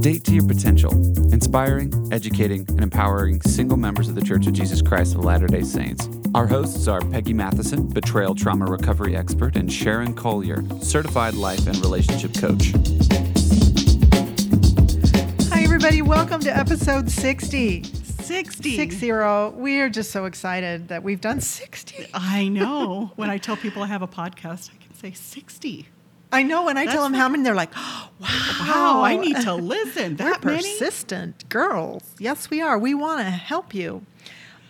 Date to Your Potential, inspiring, educating, and empowering single members of the Church of Jesus Christ of Latter day Saints. Our hosts are Peggy Matheson, betrayal trauma recovery expert, and Sharon Collier, certified life and relationship coach. Hi, everybody. Welcome to episode 60. 60. Six zero. We are just so excited that we've done 60. I know. when I tell people I have a podcast, I can say 60. I know when I tell them how many, they're like, wow. Wow, I need to listen. We're many? persistent girls. Yes, we are. We want to help you.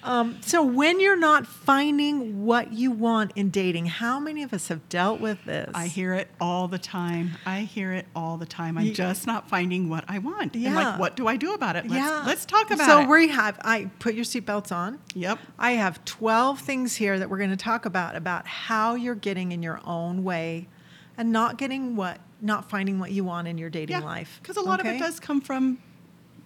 Um, so, when you're not finding what you want in dating, how many of us have dealt with this? I hear it all the time. I hear it all the time. I'm Ye- just not finding what I want. And Yeah. like, what do I do about it? Let's, yeah. let's talk about so it. So we have. I put your seatbelts on. Yep. I have 12 things here that we're going to talk about about how you're getting in your own way and not getting what not finding what you want in your dating life. Because a lot of it does come from,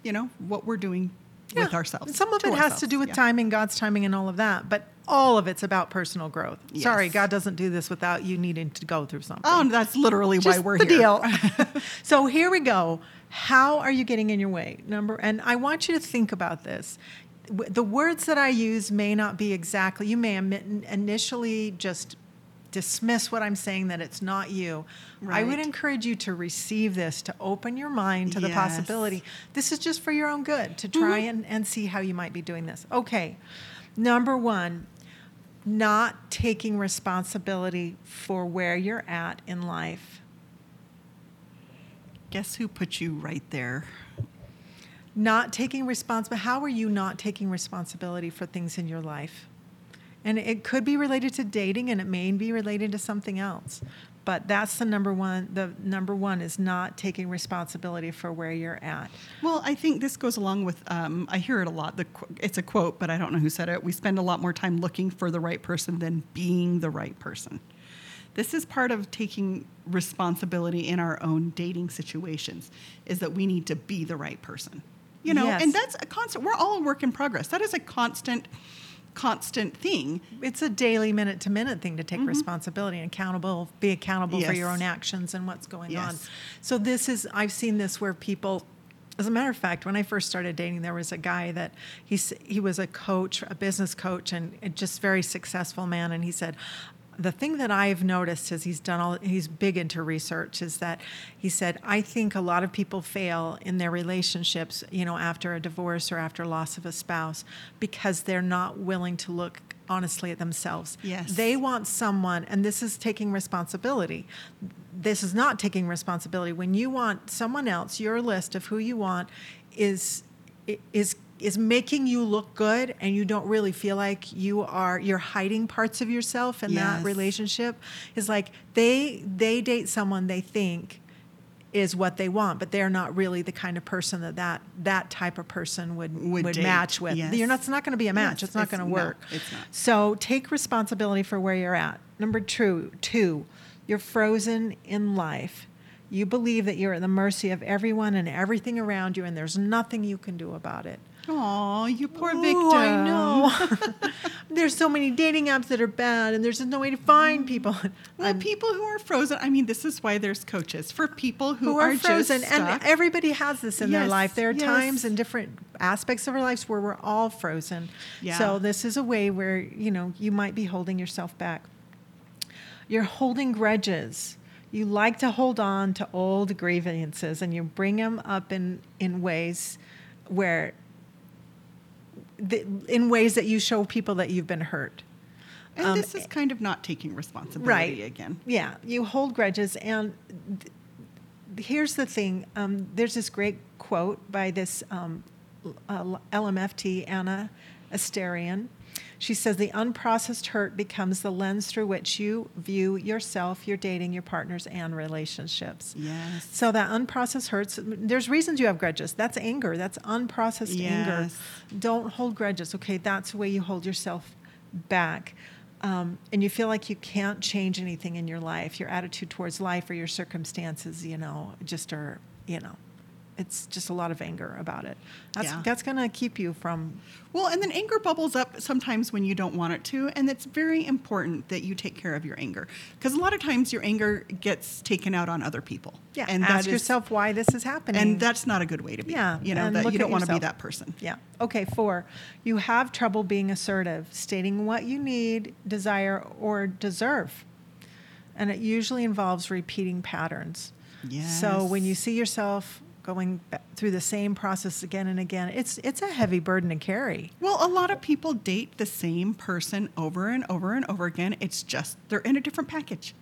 you know, what we're doing with Yeah. ourselves. Some of it has to do with Yeah. timing, God's timing and all of that, but all of it's about personal growth. Sorry, God doesn't do this without you needing to go through something. Oh, that's literally Just why we're the here. deal. so here we go. How are you getting in your way? Number, and I want you to think about this. The words that I use may not be exactly. You may initially just dismiss what I'm saying that it's not you. I would encourage you to receive this, to open your mind to the Yes. Mm-hmm. possibility. This is just for your own good to try and, and see how you might be doing this. Okay. Number one, not taking responsibility for where you're at in life. Guess who put you right there? Not taking responsibility. How are you not taking responsibility for things in your life? And it could be related to dating and it may be related to something else. But that's the number one. The number one is not taking responsibility for where you're at. Well, I think this goes along with, um, I hear it a lot. The, it's a quote, but I don't know who said it. We spend a lot more time looking for the right person than being the right person. This is part of taking responsibility in our own dating situations, is that we need to be the right person. You know, Yes. and that's a constant, we're all a work in progress. That is a constant, constant thing. It's a daily minute to minute thing to take mm-hmm. responsibility and accountable, be accountable for your own actions and what's going on. So this is I've seen this where people as a matter of fact, when I first started dating, there was a guy that he's he was a coach, a business coach, and just very successful man. And he said, the thing that I've noticed is he's done all he's big into research is that he said I think a lot of people fail in their relationships, you know, after a divorce or after loss of a spouse because they're not willing to look honestly at themselves. Yes. They want someone and this is taking responsibility. This is not taking responsibility. When you want someone else, your list of who you want is is is making you look good and you don't really feel like you are you're hiding parts of yourself in that relationship is like they they date someone they think is what they want but they're not really the kind of person that that, that type of person would Would would match with. Yes. you're not it's not going to be a match. Yes, it's not going to no, work. it's not. so take responsibility for where you're at. Number two two you're frozen in life. You believe that you're at the mercy of everyone and everything around you and there's nothing you can do about it Oh, you poor Ooh, victim. I know. there's so many dating apps that are bad, and there's just no way to find mm. people. Well, I'm- people who are frozen. I mean, this is why there's coaches for people who, who are frozen, just and everybody has this in their life. There are yes. times in different aspects of our lives where we're all frozen. Yeah. So this is a way where you know you might be holding yourself back. You're holding grudges. You like to hold on to old grievances, and you bring them up in in ways where. The, in ways that you show people that you've been hurt. and um, this is kind of not taking responsibility right again. yeah you hold grudges and th- here's the thing um, there's this great quote by this um, uh, lmft anna asterian she says the unprocessed hurt becomes the lens through which you view yourself your dating your partners and relationships. Yes. so that unprocessed hurts there's reasons you have grudges. That's anger. That's unprocessed anger. Yes. don't hold grudges okay? That's the way you hold yourself back. Um, and you feel like you can't change anything in your life. Your attitude towards life or your circumstances you know just are you know it's just a lot of anger about it. That's Yeah. that's going to keep you from Well, and then anger bubbles up sometimes when you don't want it to, and it's very important that you take care of your anger because a lot of times your anger gets taken out on other people. yeah. and ask is- yourself why this is happening. and that's not a good way to be. Yeah, you know that you don't want to be that person. Yeah. Okay, four. You have trouble being assertive, stating what you need, desire, or deserve. And it usually involves repeating patterns. Yeah. So when you see yourself going through the same process again and again, it's it's a heavy burden to carry. Well, a lot of people date the same person over and over and over again. It's just they're in a different package.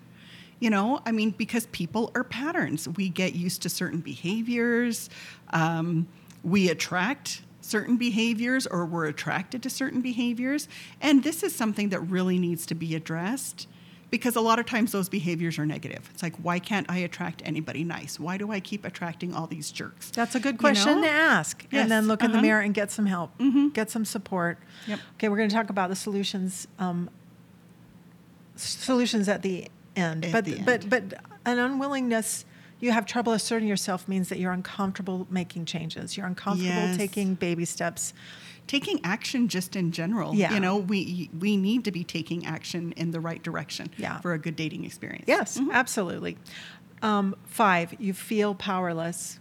You know, I mean, because people are patterns. We get used to certain behaviors. Um, we attract certain behaviors or we're attracted to certain behaviors. And this is something that really needs to be addressed because a lot of times those behaviors are negative. It's like, why can't I attract anybody nice? Why do I keep attracting all these jerks? That's a good You question know? to ask. Yes, And then look in the uh-huh. mirror and get some help, Mhm. get some support. Yep. Okay, we're going to talk about the solutions um, solutions at the end. At but the but but an unwillingness you have trouble asserting yourself means that you're uncomfortable making changes. You're uncomfortable Yes. taking baby steps. Taking action just in general. Yeah. You know, we we need to be taking action in the right direction Yeah. for a good dating experience. Yes, Mhm. absolutely. Um, five, you feel powerless.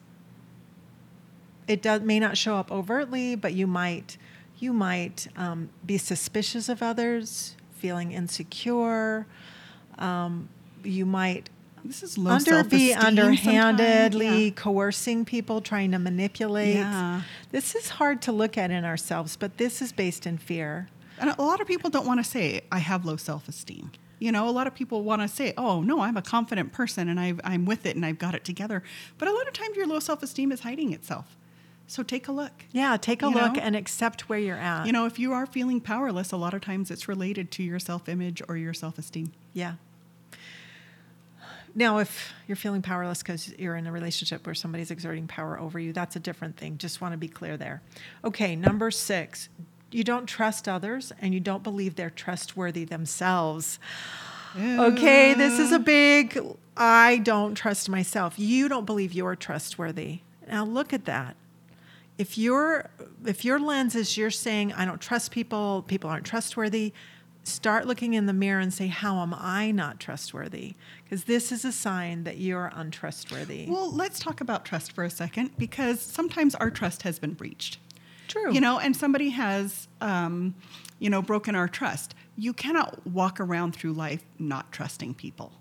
It does may not show up overtly, but you might you might um, be suspicious of others, feeling insecure. Um, you might This is low under be underhandedly. Yeah. coercing people, trying to manipulate. Yeah. This is hard to look at in ourselves, but this is based in fear. And a lot of people don't want to say, I have low self esteem. You know, a lot of people want to say, oh, no, I'm a confident person and I've, I'm with it and I've got it together. But a lot of times your low self esteem is hiding itself. So take a look. Yeah, take a You look know? and accept where you're at. You know, if you are feeling powerless, a lot of times it's related to your self image or your self esteem. Yeah. Now, if you're feeling powerless because you're in a relationship where somebody's exerting power over you, that's a different thing. Just want to be clear there. Okay, number six, you don't trust others and you don't believe they're trustworthy themselves. Okay, this is a big, I don't trust myself. You don't believe you're trustworthy. Now, look at that. If your if your lens is you're saying I don't trust people, people aren't trustworthy, start looking in the mirror and say how am I not trustworthy? Because this is a sign that you're untrustworthy. Well, let's talk about trust for a second because sometimes our trust has been breached. True. You know, and somebody has, um, you know, broken our trust. You cannot walk around through life not trusting people.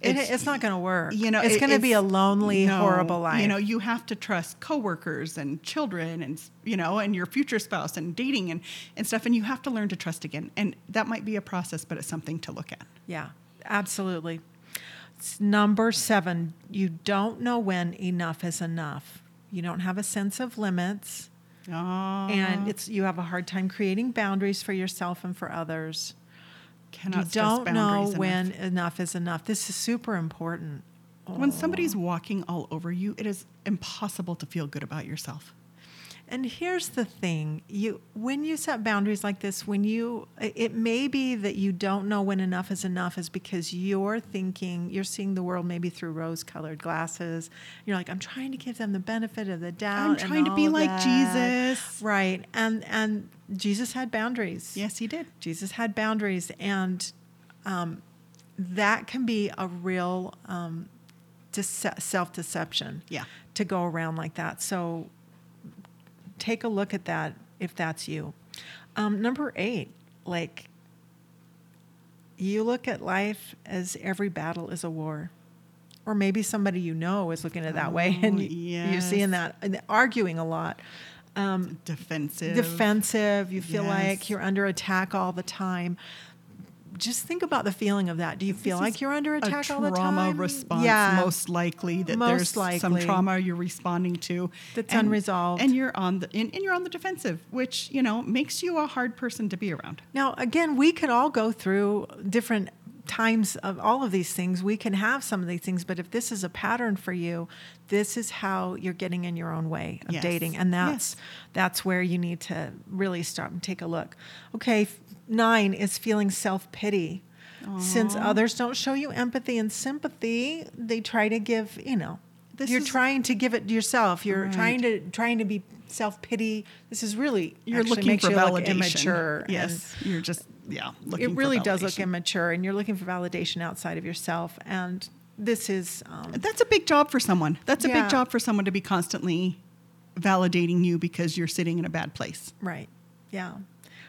It- it's, not going to work. You know, it's it- going to be a lonely, no, horrible life. You know, you have to trust coworkers and children and you know, and your future spouse and dating and and stuff. And you have to learn to trust again. And that might be a process, but it's something to look at. Yeah, absolutely. It's number seven, you don't know when enough is enough. You don't have a sense of limits, Oh, and it's you have a hard time creating boundaries for yourself and for others. Cannot you don't know boundaries when enough. enough is enough. This is super important. When somebody's oh. walking all over you, it is impossible to feel good about yourself. And here's the thing, you when you set boundaries like this, when you it may be that you don't know when enough is enough is because you're thinking, you're seeing the world maybe through rose-colored glasses. You're like, I'm trying to give them the benefit of the doubt. I'm trying to be like that." Jesus. Right. And and Jesus had boundaries. Yes, he did. Jesus had boundaries, and um, that can be a real um, self deception. Yeah. To go around like that. So take a look at that if that's you. Um, number eight, like you look at life as every battle is a war. Or maybe somebody you know is looking at it that way, and Oh, you, you're seeing that and arguing a lot. Um, Defensive. defensive. You feel like you're under attack all the time. Just think about the feeling of that. Do you feel like you're under attack all the time? trauma response, Yeah. most likely that Most there's some trauma you're responding to That's and, unresolved. and you're on the and, and you're on the defensive, which you know makes you a hard person to be around. Now, again, we could all go through different times of all of these things. We can have some of these things, but if this is a pattern for you, this is how you're getting in your own way of Yes. dating, and that's Yes. that's where you need to really stop and take a look. Okay, nine is feeling self pity. Since others don't show you empathy and sympathy, they try to give, you know, This you're is- trying to give it to yourself. You're Right. trying to trying to be self pity. This is really You're looking for you validation. immature. Yes, you're just yeah. Looking it really does look immature, and you're looking for validation outside of yourself. And this is um, That's a big job for someone. That's a Yeah. big job for someone to be constantly validating you because you're sitting in a bad place. right. Yeah.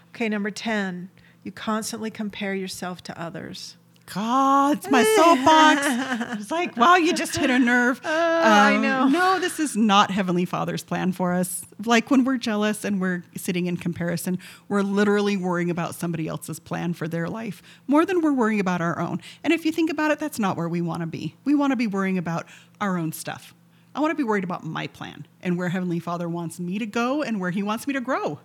Okay. Number ten. You constantly compare yourself to others. God, it's my soapbox. It's like, wow, you just hit a nerve. Oh, I um, know. No, this is not Heavenly Father's plan for us. Like when we're jealous and we're sitting in comparison, we're literally worrying about somebody else's plan for their life more than we're worrying about our own. And if you think about it, that's not where we want to be. We want to be worrying about our own stuff. I want to be worried about my plan and where Heavenly Father wants me to go and where He wants me to grow.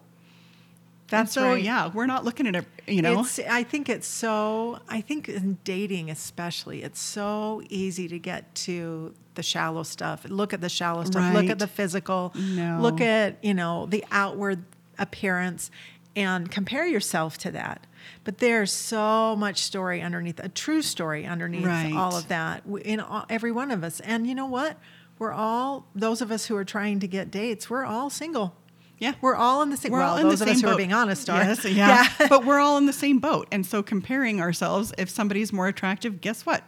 That's so, right. yeah, we're not looking at it, you know. It's, I think it's so, I think in dating especially, it's so easy to get to the shallow stuff. Look at the shallow stuff. Look at the physical. No. Look at, you know, the outward appearance and compare yourself to that. But there's so much story underneath, a true story underneath Right. all of that in all, every one of us. And you know what? We're all, those of us who are trying to get dates, we're all single. Yeah. We're all in the same. We're well, all in those the of us same who boat. are being honest are. Yes, yeah. but we're all in the same boat. And so comparing ourselves, if somebody's more attractive, guess what?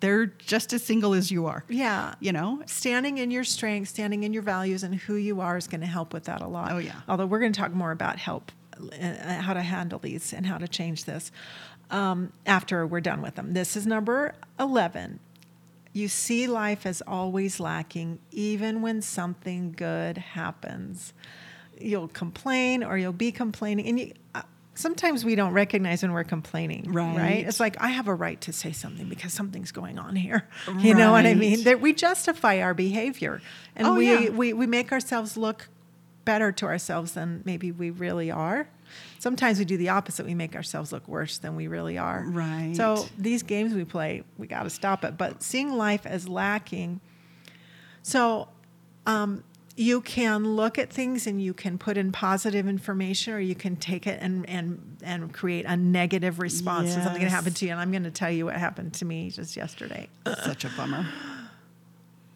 They're just as single as you are. Yeah. You know? Standing in your strength, standing in your values, and who you are is going to help with that a lot. Oh, yeah. Although we're going to talk more about help, uh, how to handle these, and how to change this um, after we're done with them. This is number 11. You see life as always lacking, even when something good happens. You'll complain or you'll be complaining. And you, uh, sometimes we don't recognize when we're complaining. Right. Right. It's like, I have a right to say something because something's going on here. You know what I mean? That we justify our behavior and Oh, we, yeah. we, we make ourselves look better to ourselves than maybe we really are. Sometimes we do the opposite. We make ourselves look worse than we really are. Right. So these games we play, we got to stop it. But seeing life as lacking, so um, you can look at things and you can put in positive information, or you can take it and and and create a negative response to something that Yes. happened to you. And I'm going to tell you what happened to me just yesterday. Such a bummer.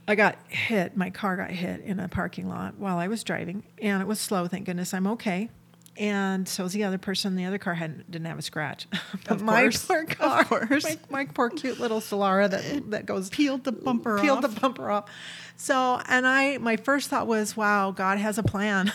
I got hit. My car got hit in a parking lot while I was driving, and it was slow. Thank goodness I'm okay. And so was the other person. The other car hadn't didn't have a scratch. But Of my course. poor Of car, course. My, my poor cute little Solara that that goes Peeled the bumper peeled off. the bumper off. So, and I, my first thought was, wow, God has a plan.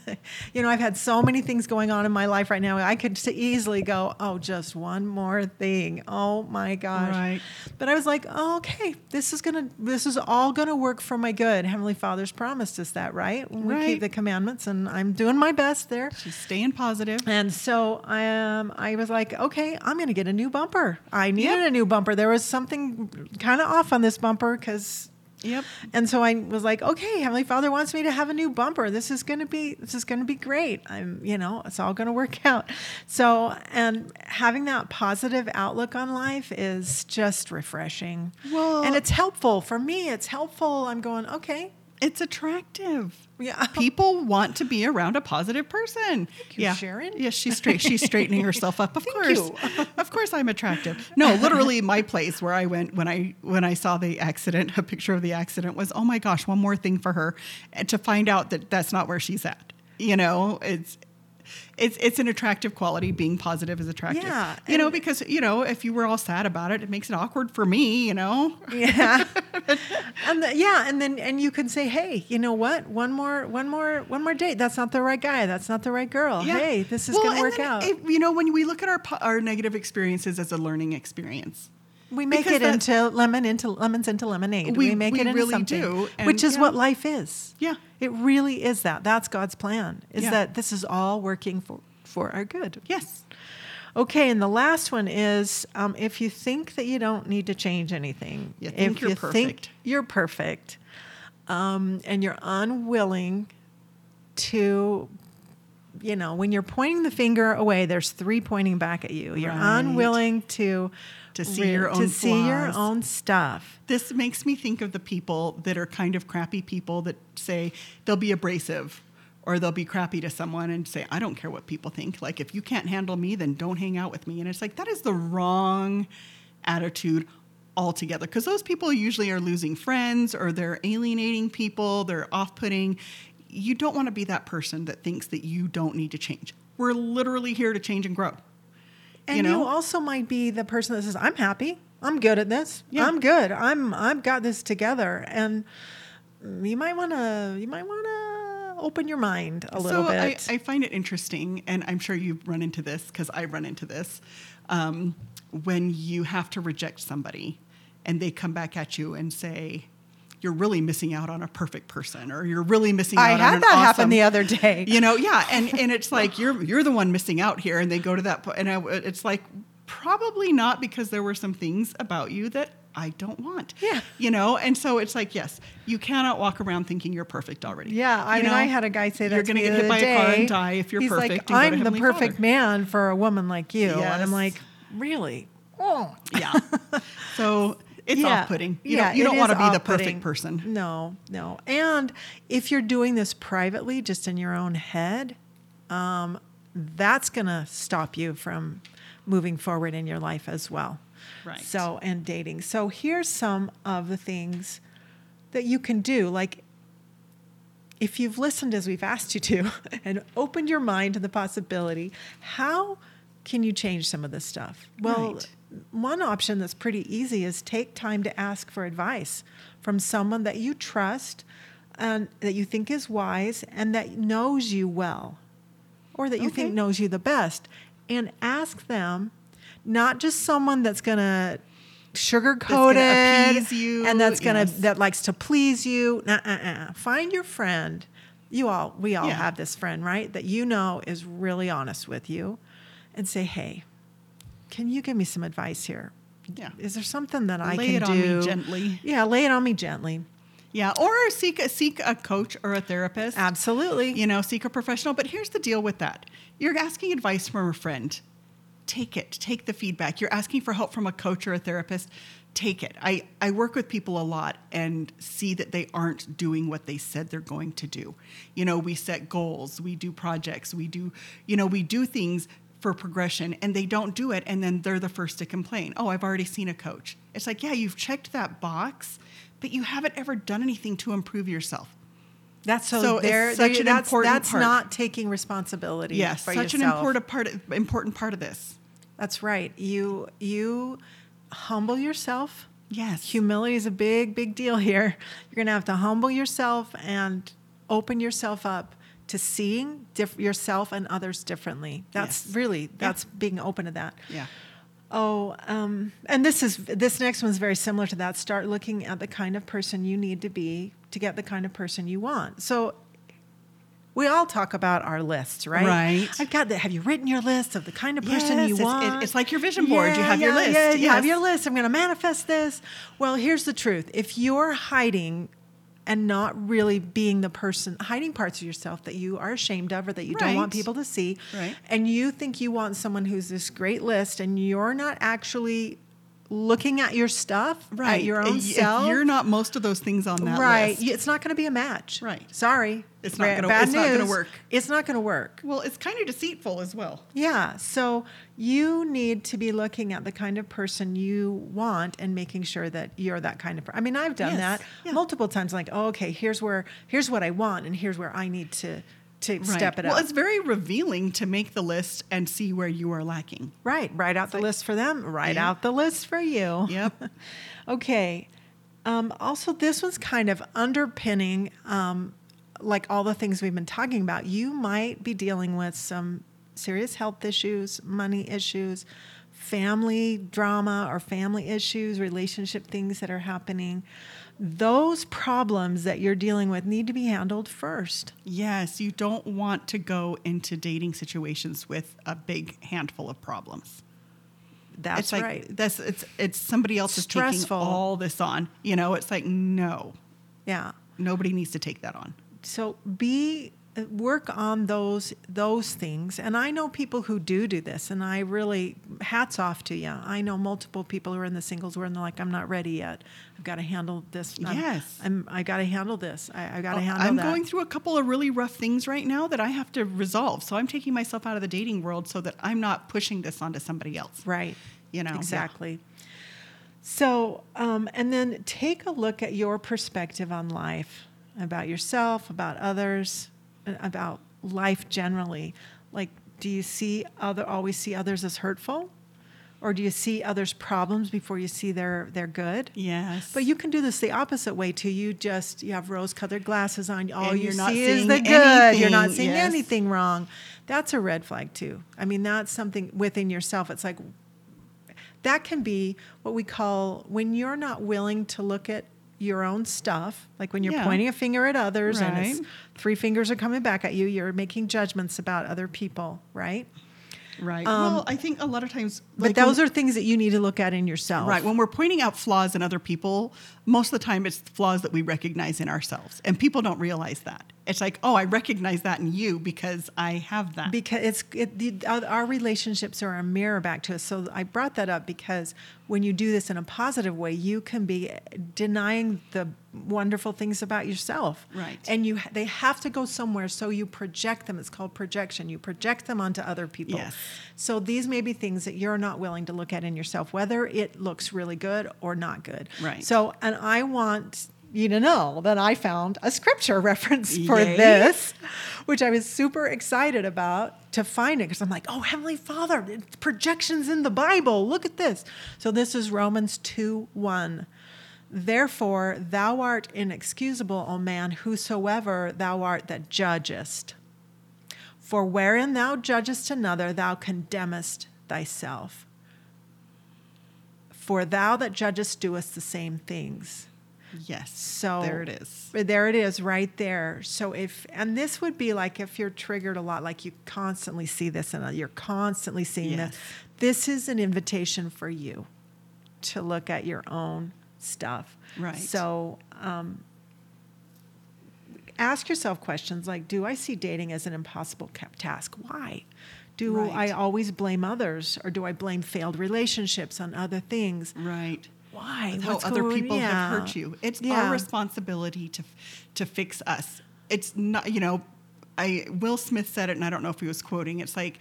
you know, I've had so many things going on in my life right now. I could easily go, oh, just one more thing. Oh my gosh. Right. But I was like, oh, okay, this is gonna, this is all gonna work for my good. Heavenly Father's promised us that, right? We Right. keep the commandments, and I'm doing my best there. She's staying positive. And so I, um, I was like, okay, I'm going to get a new bumper. I needed Yep. a new bumper. There was something kind of off on this bumper because. Yep. And so I was like, okay, Heavenly Father wants me to have a new bumper. This is going to be this is going to be great. I'm, you know, it's all going to work out. So, and having that positive outlook on life is just refreshing. Well- and it's helpful for me. It's helpful. I'm going, okay, It's attractive. Yeah. People want to be around a positive person. you, yeah. Sharon. Yes, she's straight. She's straightening herself up. Of Thank course. of course I'm attractive. No, literally my place where I went when I when I saw the accident, a picture of the accident was, "Oh my gosh, one more thing for her." And to find out that that's not where she's at. You know, it's it's it's an attractive quality. Being positive is attractive. Yeah, You know, because you know, if you were all sad about it, it makes it awkward for me. You know. Yeah. and the, yeah, and then and you can say, "Hey, you know what? One more one more one more date. That's not the right guy. That's not the right girl. Yeah. Hey, this is Well, going to work out." You know, when we look at our our negative experiences as a learning experience, we make because it that- into lemon into lemons into lemonade. We- We, make we it into really something, do, and which is yeah. what life is. Yeah. It really is that. That's God's plan. Is Yeah. that this is all working for for our good. yes, Okay, and the last one is um, if you think that you don't need to change anything, You think if you're you perfect. think you're perfect, um, and you're unwilling to, you know, when you're pointing the finger away, there's three pointing back at you. You're Right. unwilling to To see your own to own see your own stuff. this makes me think of the people that are kind of crappy people that say they'll be abrasive or they'll be crappy to someone and say, "I don't care what people think. Like if you can't handle me, then don't hang out with me." And it's like that is the wrong attitude altogether because those people usually are losing friends or they're alienating people, they're off putting. You don't want to be that person that thinks that you don't need to change. We're literally here to change and grow. And you you, also might be the person that says, "I'm happy. I'm good at this. Yeah. I'm good. I'm I've got this together." And you might want to you might want to open your mind a little so bit. I, I find it interesting, and I'm sure you've run into this because I run into this um, when you have to reject somebody and they come back at you and say, you're really missing out on a perfect person, or you're really missing I out on I had that happen the other day. You know, yeah, and and it's like you're you're the one missing out here, and they go to that point, and I, it's like probably not because there were some things about you that I don't want. Yeah. you know, and so it's like yes, you cannot walk around thinking you're perfect already. Yeah, I You mean, know? I had a guy say that you're gonna get hit by a car and die if you're He's perfect. like, to I'm the perfect Father." man for a woman like you, and I'm like, really? Oh, Yeah. so it's Yeah. off-putting. You yeah, don't, you don't want to be the perfect person. No, no. And if you're doing this privately, just in your own head, um, that's going to stop you from moving forward in your life as well. Right. So, and dating. So, here's some of the things that you can do. Like, if you've listened as we've asked you to and opened your mind to the possibility, how can you change some of this stuff? Well, Right. One option that's pretty easy is take time to ask for advice from someone that you trust and that you think is wise and that knows you well or that you think knows you the best and ask them not just someone that's going to sugarcoat it appease you, and that's going to yes. that likes to please you Nuh-uh-uh. find your friend you all we all Yeah. have this friend right that you know is really honest with you and say hey can you give me some advice here Yeah. is there something that i Lay can it on me do gently. yeah lay it on me gently Yeah. Or seek a, seek a coach or a therapist. absolutely You know, seek a professional. But here's the deal with that: you're asking advice from a friend. Take it. Take the feedback. You're asking for help from a coach or a therapist. Take it. I, I work with people a lot and see that they aren't doing what they said they're going to do. You know, we set goals, we do projects, we do, you know, we do things for progression and they don't do it and then they're the first to complain. Oh, I've already seen a coach. It's like, yeah, you've checked that box, but you haven't ever done anything to improve yourself. that's so, So there such there- an that's, important that's part. not taking responsibility Yes, such an important part of, important part of this. That's right. You you humble yourself. Yes. Humility is a big big deal here. You're going to have to humble yourself and open yourself up to seeing diff- yourself and others differently. That's Yes. really that's being open to that. Yeah. Oh, um, and this is this next one's very similar to that. Start looking at the kind of person you need to be to get the kind of person you want. So we all talk about our lists, right? Right. I've got the. Have you written your list of the kind of person Yes, you it's- it- want? it's like your vision board. You Yeah, have your list. Yeah, you have your list. I'm going to manifest this. Well, here's the truth. If you're hiding and not really being the person, hiding parts of yourself that you are ashamed of or that you don't want people to see, Right. and you think you want someone who's this great list and you're not actually looking at your stuff at your own If self you're not most of those things on that right list. it's not going to be a match Right. sorry It's not Ba- gonna- bad it's not gonna news. work. it's not going to work Well, it's kind of deceitful as well. yeah so you need to be looking at the kind of person you want and making sure that you're that kind of person i mean i've done Yes. that Yeah. multiple times like oh, okay here's where here's what i want and here's where i need to to step it well, up Well, it's very revealing to make the list and see where you are lacking. right write out the list for them write Yeah. out the list for you Yep. Okay. Um, also, this one's kind of underpinning, um, like all the things we've been talking about. You might be dealing with some serious health issues, money issues, family drama or family issues, relationship things that are happening. Those problems that you're dealing with need to be handled first. yes, you don't want to go into dating situations with a big handful of problems. That's it's like right. that's it's it's somebody else is taking all this on. You know, it's like no, Yeah. nobody needs to take that on. so be work on those those things. And i know people who do do this and i really hats off to you i know multiple people who are in the singles where and they're like i'm not ready yet. I've got to handle this. I'm- Yes. i'm, i got to handle this. I, I got to Oh, handle I'm that. going through a couple of really rough things right now that I have to resolve. So I'm taking myself out of the dating world so that I'm not pushing this onto somebody else. right. You know, yeah. exactly. So, um, and then take a look at your perspective on life, about yourself, about others, about life generally. Like, do you see other always see others as hurtful, or do you see others' problems before you see their their good? Yes. But you can do this the opposite way too. You just you have rose-colored glasses on. All And you you're not see is the good. You're not seeing yes. anything wrong. That's a red flag too. I mean, that's something within yourself. It's like that can be what we call when you're not willing to look at your own stuff, like when you're Yeah. pointing a finger at others and three fingers are coming back at you, you're making judgments about other people, right? right. um, well, I think a lot of times, But those when- are things that you need to look at in yourself. Right. When we're pointing out flaws in other people, most of the time it's flaws that we recognize in ourselves. And people don't realize that. It's like, oh, I recognize that in you because I have that. because it's it, the, our relationships are a mirror back to us. So I brought that up because when you do this in a positive way, you can be denying the wonderful things about yourself. Right. And you they have to go somewhere, so you project them. It's called projection. You project them onto other people. Yes. So these may be things that you're not willing to look at in yourself, whether it looks really good or not good. Right. So and I want you to know that I found a scripture reference for Yay. this, which I was super excited about to find it because I'm like, oh, Heavenly Father, projections in the Bible. Look at this. So this is Romans 2 1. Therefore, thou art inexcusable, O man, whosoever thou art that judgest. For wherein thou judgest another, thou condemnest thyself. For thou that judgest doest the same things. Yes. So there it is. There it is, right there. So if and this would be like if you're triggered a lot, like you constantly see this and you're constantly seeing Yes. this. This is an invitation for you to look at your own stuff. Right. So um, ask yourself questions like, do I see dating as an impossible task? Why? Do Right. I always blame others, or do I blame failed relationships on other things? Right. Why? How What's other going- people yeah. have hurt you. It's Yeah. our responsibility to to fix us. It's not, you know, I Will Smith said it, and I don't know if he was quoting. It's like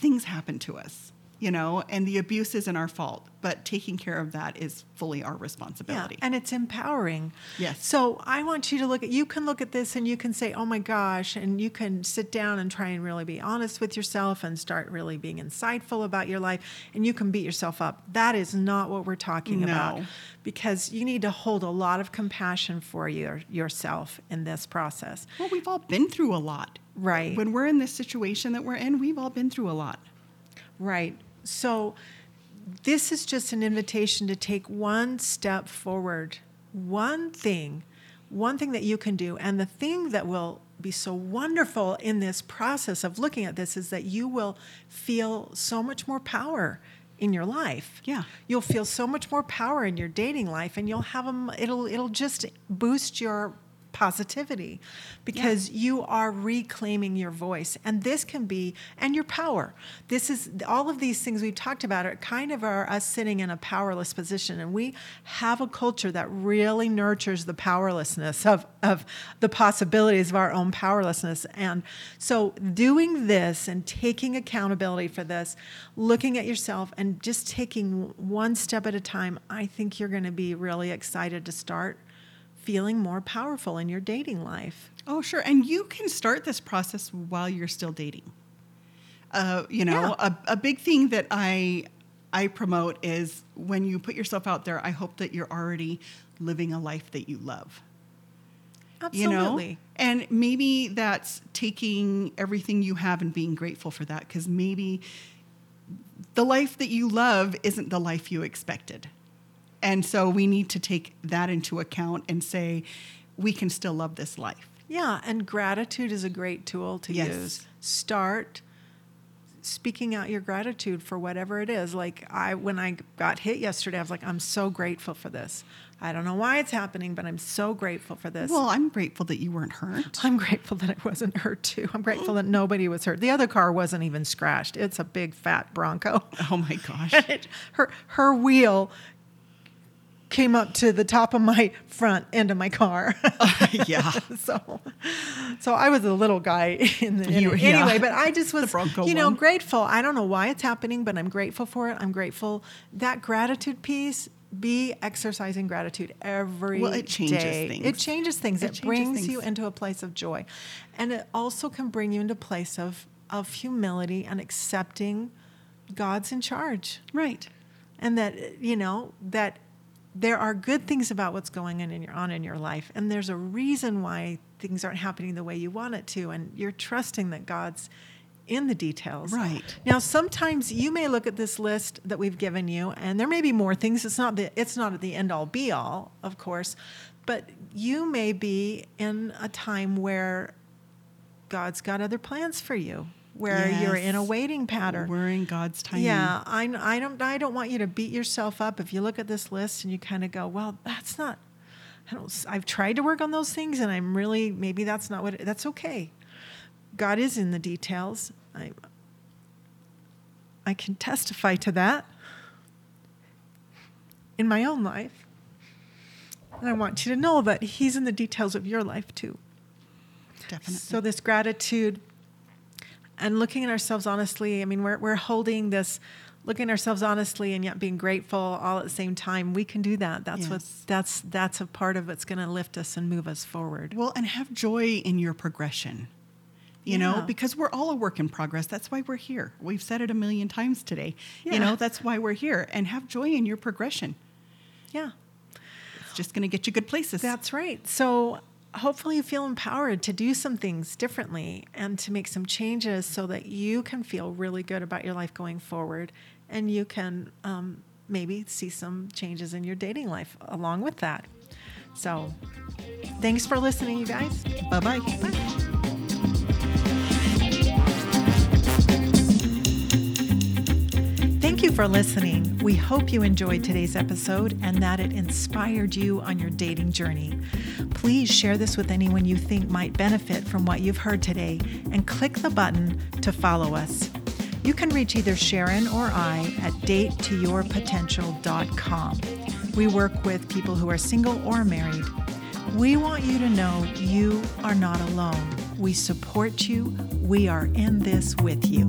things happen to us, you know, and the abuse isn't our fault, but taking care of that is fully our responsibility. Yeah, and it's empowering. Yes. So I want you to look at you can look at this and you can say, "Oh my gosh," and you can sit down and try and really be honest with yourself and start really being insightful about your life and you can beat yourself up. That is not what we're talking about No. because you need to hold a lot of compassion for your yourself in this process. well, we've all been through a lot. Right. When we're in this situation that we're in, we've all been through a lot. Right. So this is just an invitation to take one step forward, one thing, one thing that you can do. And the thing that will be so wonderful in this process of looking at this is that you will feel so much more power in your life. Yeah. You'll feel so much more power in your dating life and you'll have them it'll it'll just boost your positivity because you are reclaiming your voice. And this can be and your power. This is all of these things we've talked about are kind of are us sitting in a powerless position. And we have a culture that really nurtures the powerlessness of, of the possibilities of our own powerlessness. And so doing this and taking accountability for this looking at yourself and just taking one step at a time i think you're going to be really excited to start feeling more powerful in your dating life. Oh, sure. And you can start this process while you're still dating. Uh, you know, a, a big thing that I I promote is when you put yourself out there, I hope that you're already living a life that you love. Absolutely. You know? And maybe that's taking everything you have and being grateful for that because maybe the life that you love isn't the life you expected. And so we need to take that into account and say, we can still love this life. Yeah, and gratitude is a great tool to Yes. use. Start speaking out your gratitude for whatever it is. Like I when I got hit yesterday, I was like, I'm so grateful for this. I don't know why it's happening, but I'm so grateful for this. Well, I'm grateful that you weren't hurt. I'm grateful that I wasn't hurt too. I'm grateful that nobody was hurt. The other car wasn't even scratched. It's a big fat Bronco. Oh my gosh. It- her her wheel came up to the top of my front end of my car. yeah. so so I was a little guy in the in You- yeah. anyway, but I just was you know one. grateful. I don't know why it's happening, but I'm grateful for it. I'm grateful that gratitude piece be exercising gratitude every Well, it changes day. things. It changes things. It It, changes brings you into a place of joy, and it also can bring you into a place of of humility and accepting God's in charge Right. and that you know that there are good things about what's going on in your on in your life and there's a reason why things aren't happening the way you want it to and you're trusting that God's in the details. Right. Now sometimes you may look at this list that we've given you and there may be more things it's not the it's not at the end all be all of course but you may be in a time where God's got other plans for you where you're in a waiting pattern. We're in God's timing. Yeah, I, I don't I don't want you to beat yourself up if you look at this list and you kind of go, well, that's not. I don't. I've tried to work on those things and I'm really maybe that's not what. It, that's okay. God is in the details. I I can testify to that in my own life. And I want you to know that He's in the details of your life too. Definitely. So this gratitude and looking at ourselves honestly, I mean, we're, we're holding this, looking at ourselves honestly and yet being grateful all at the same time. We can do that. That's what, that's, that's a part of what's going to lift us and move us forward. Well, and have joy in your progression. You know, because we're all a work in progress. That's why we're here. We've said it a million times today. Yeah. You know, that's why we're here. And have joy in your progression. Yeah, It's just going to get you good places. that's right. So hopefully you feel empowered to do some things differently and to make some changes so that you can feel really good about your life going forward and you can um, maybe see some changes in your dating life along with that. So thanks for listening, you guys. bye bye. Thank you for listening. We hope you enjoyed today's episode and that it inspired you on your dating journey. Please share this with anyone you think might benefit from what you've heard today and click the button to follow us. You can reach either Sharon or I at datetoyourpotential.com. We work with people who are single or married. We want you to know you are not alone. We support you. We are in this with you.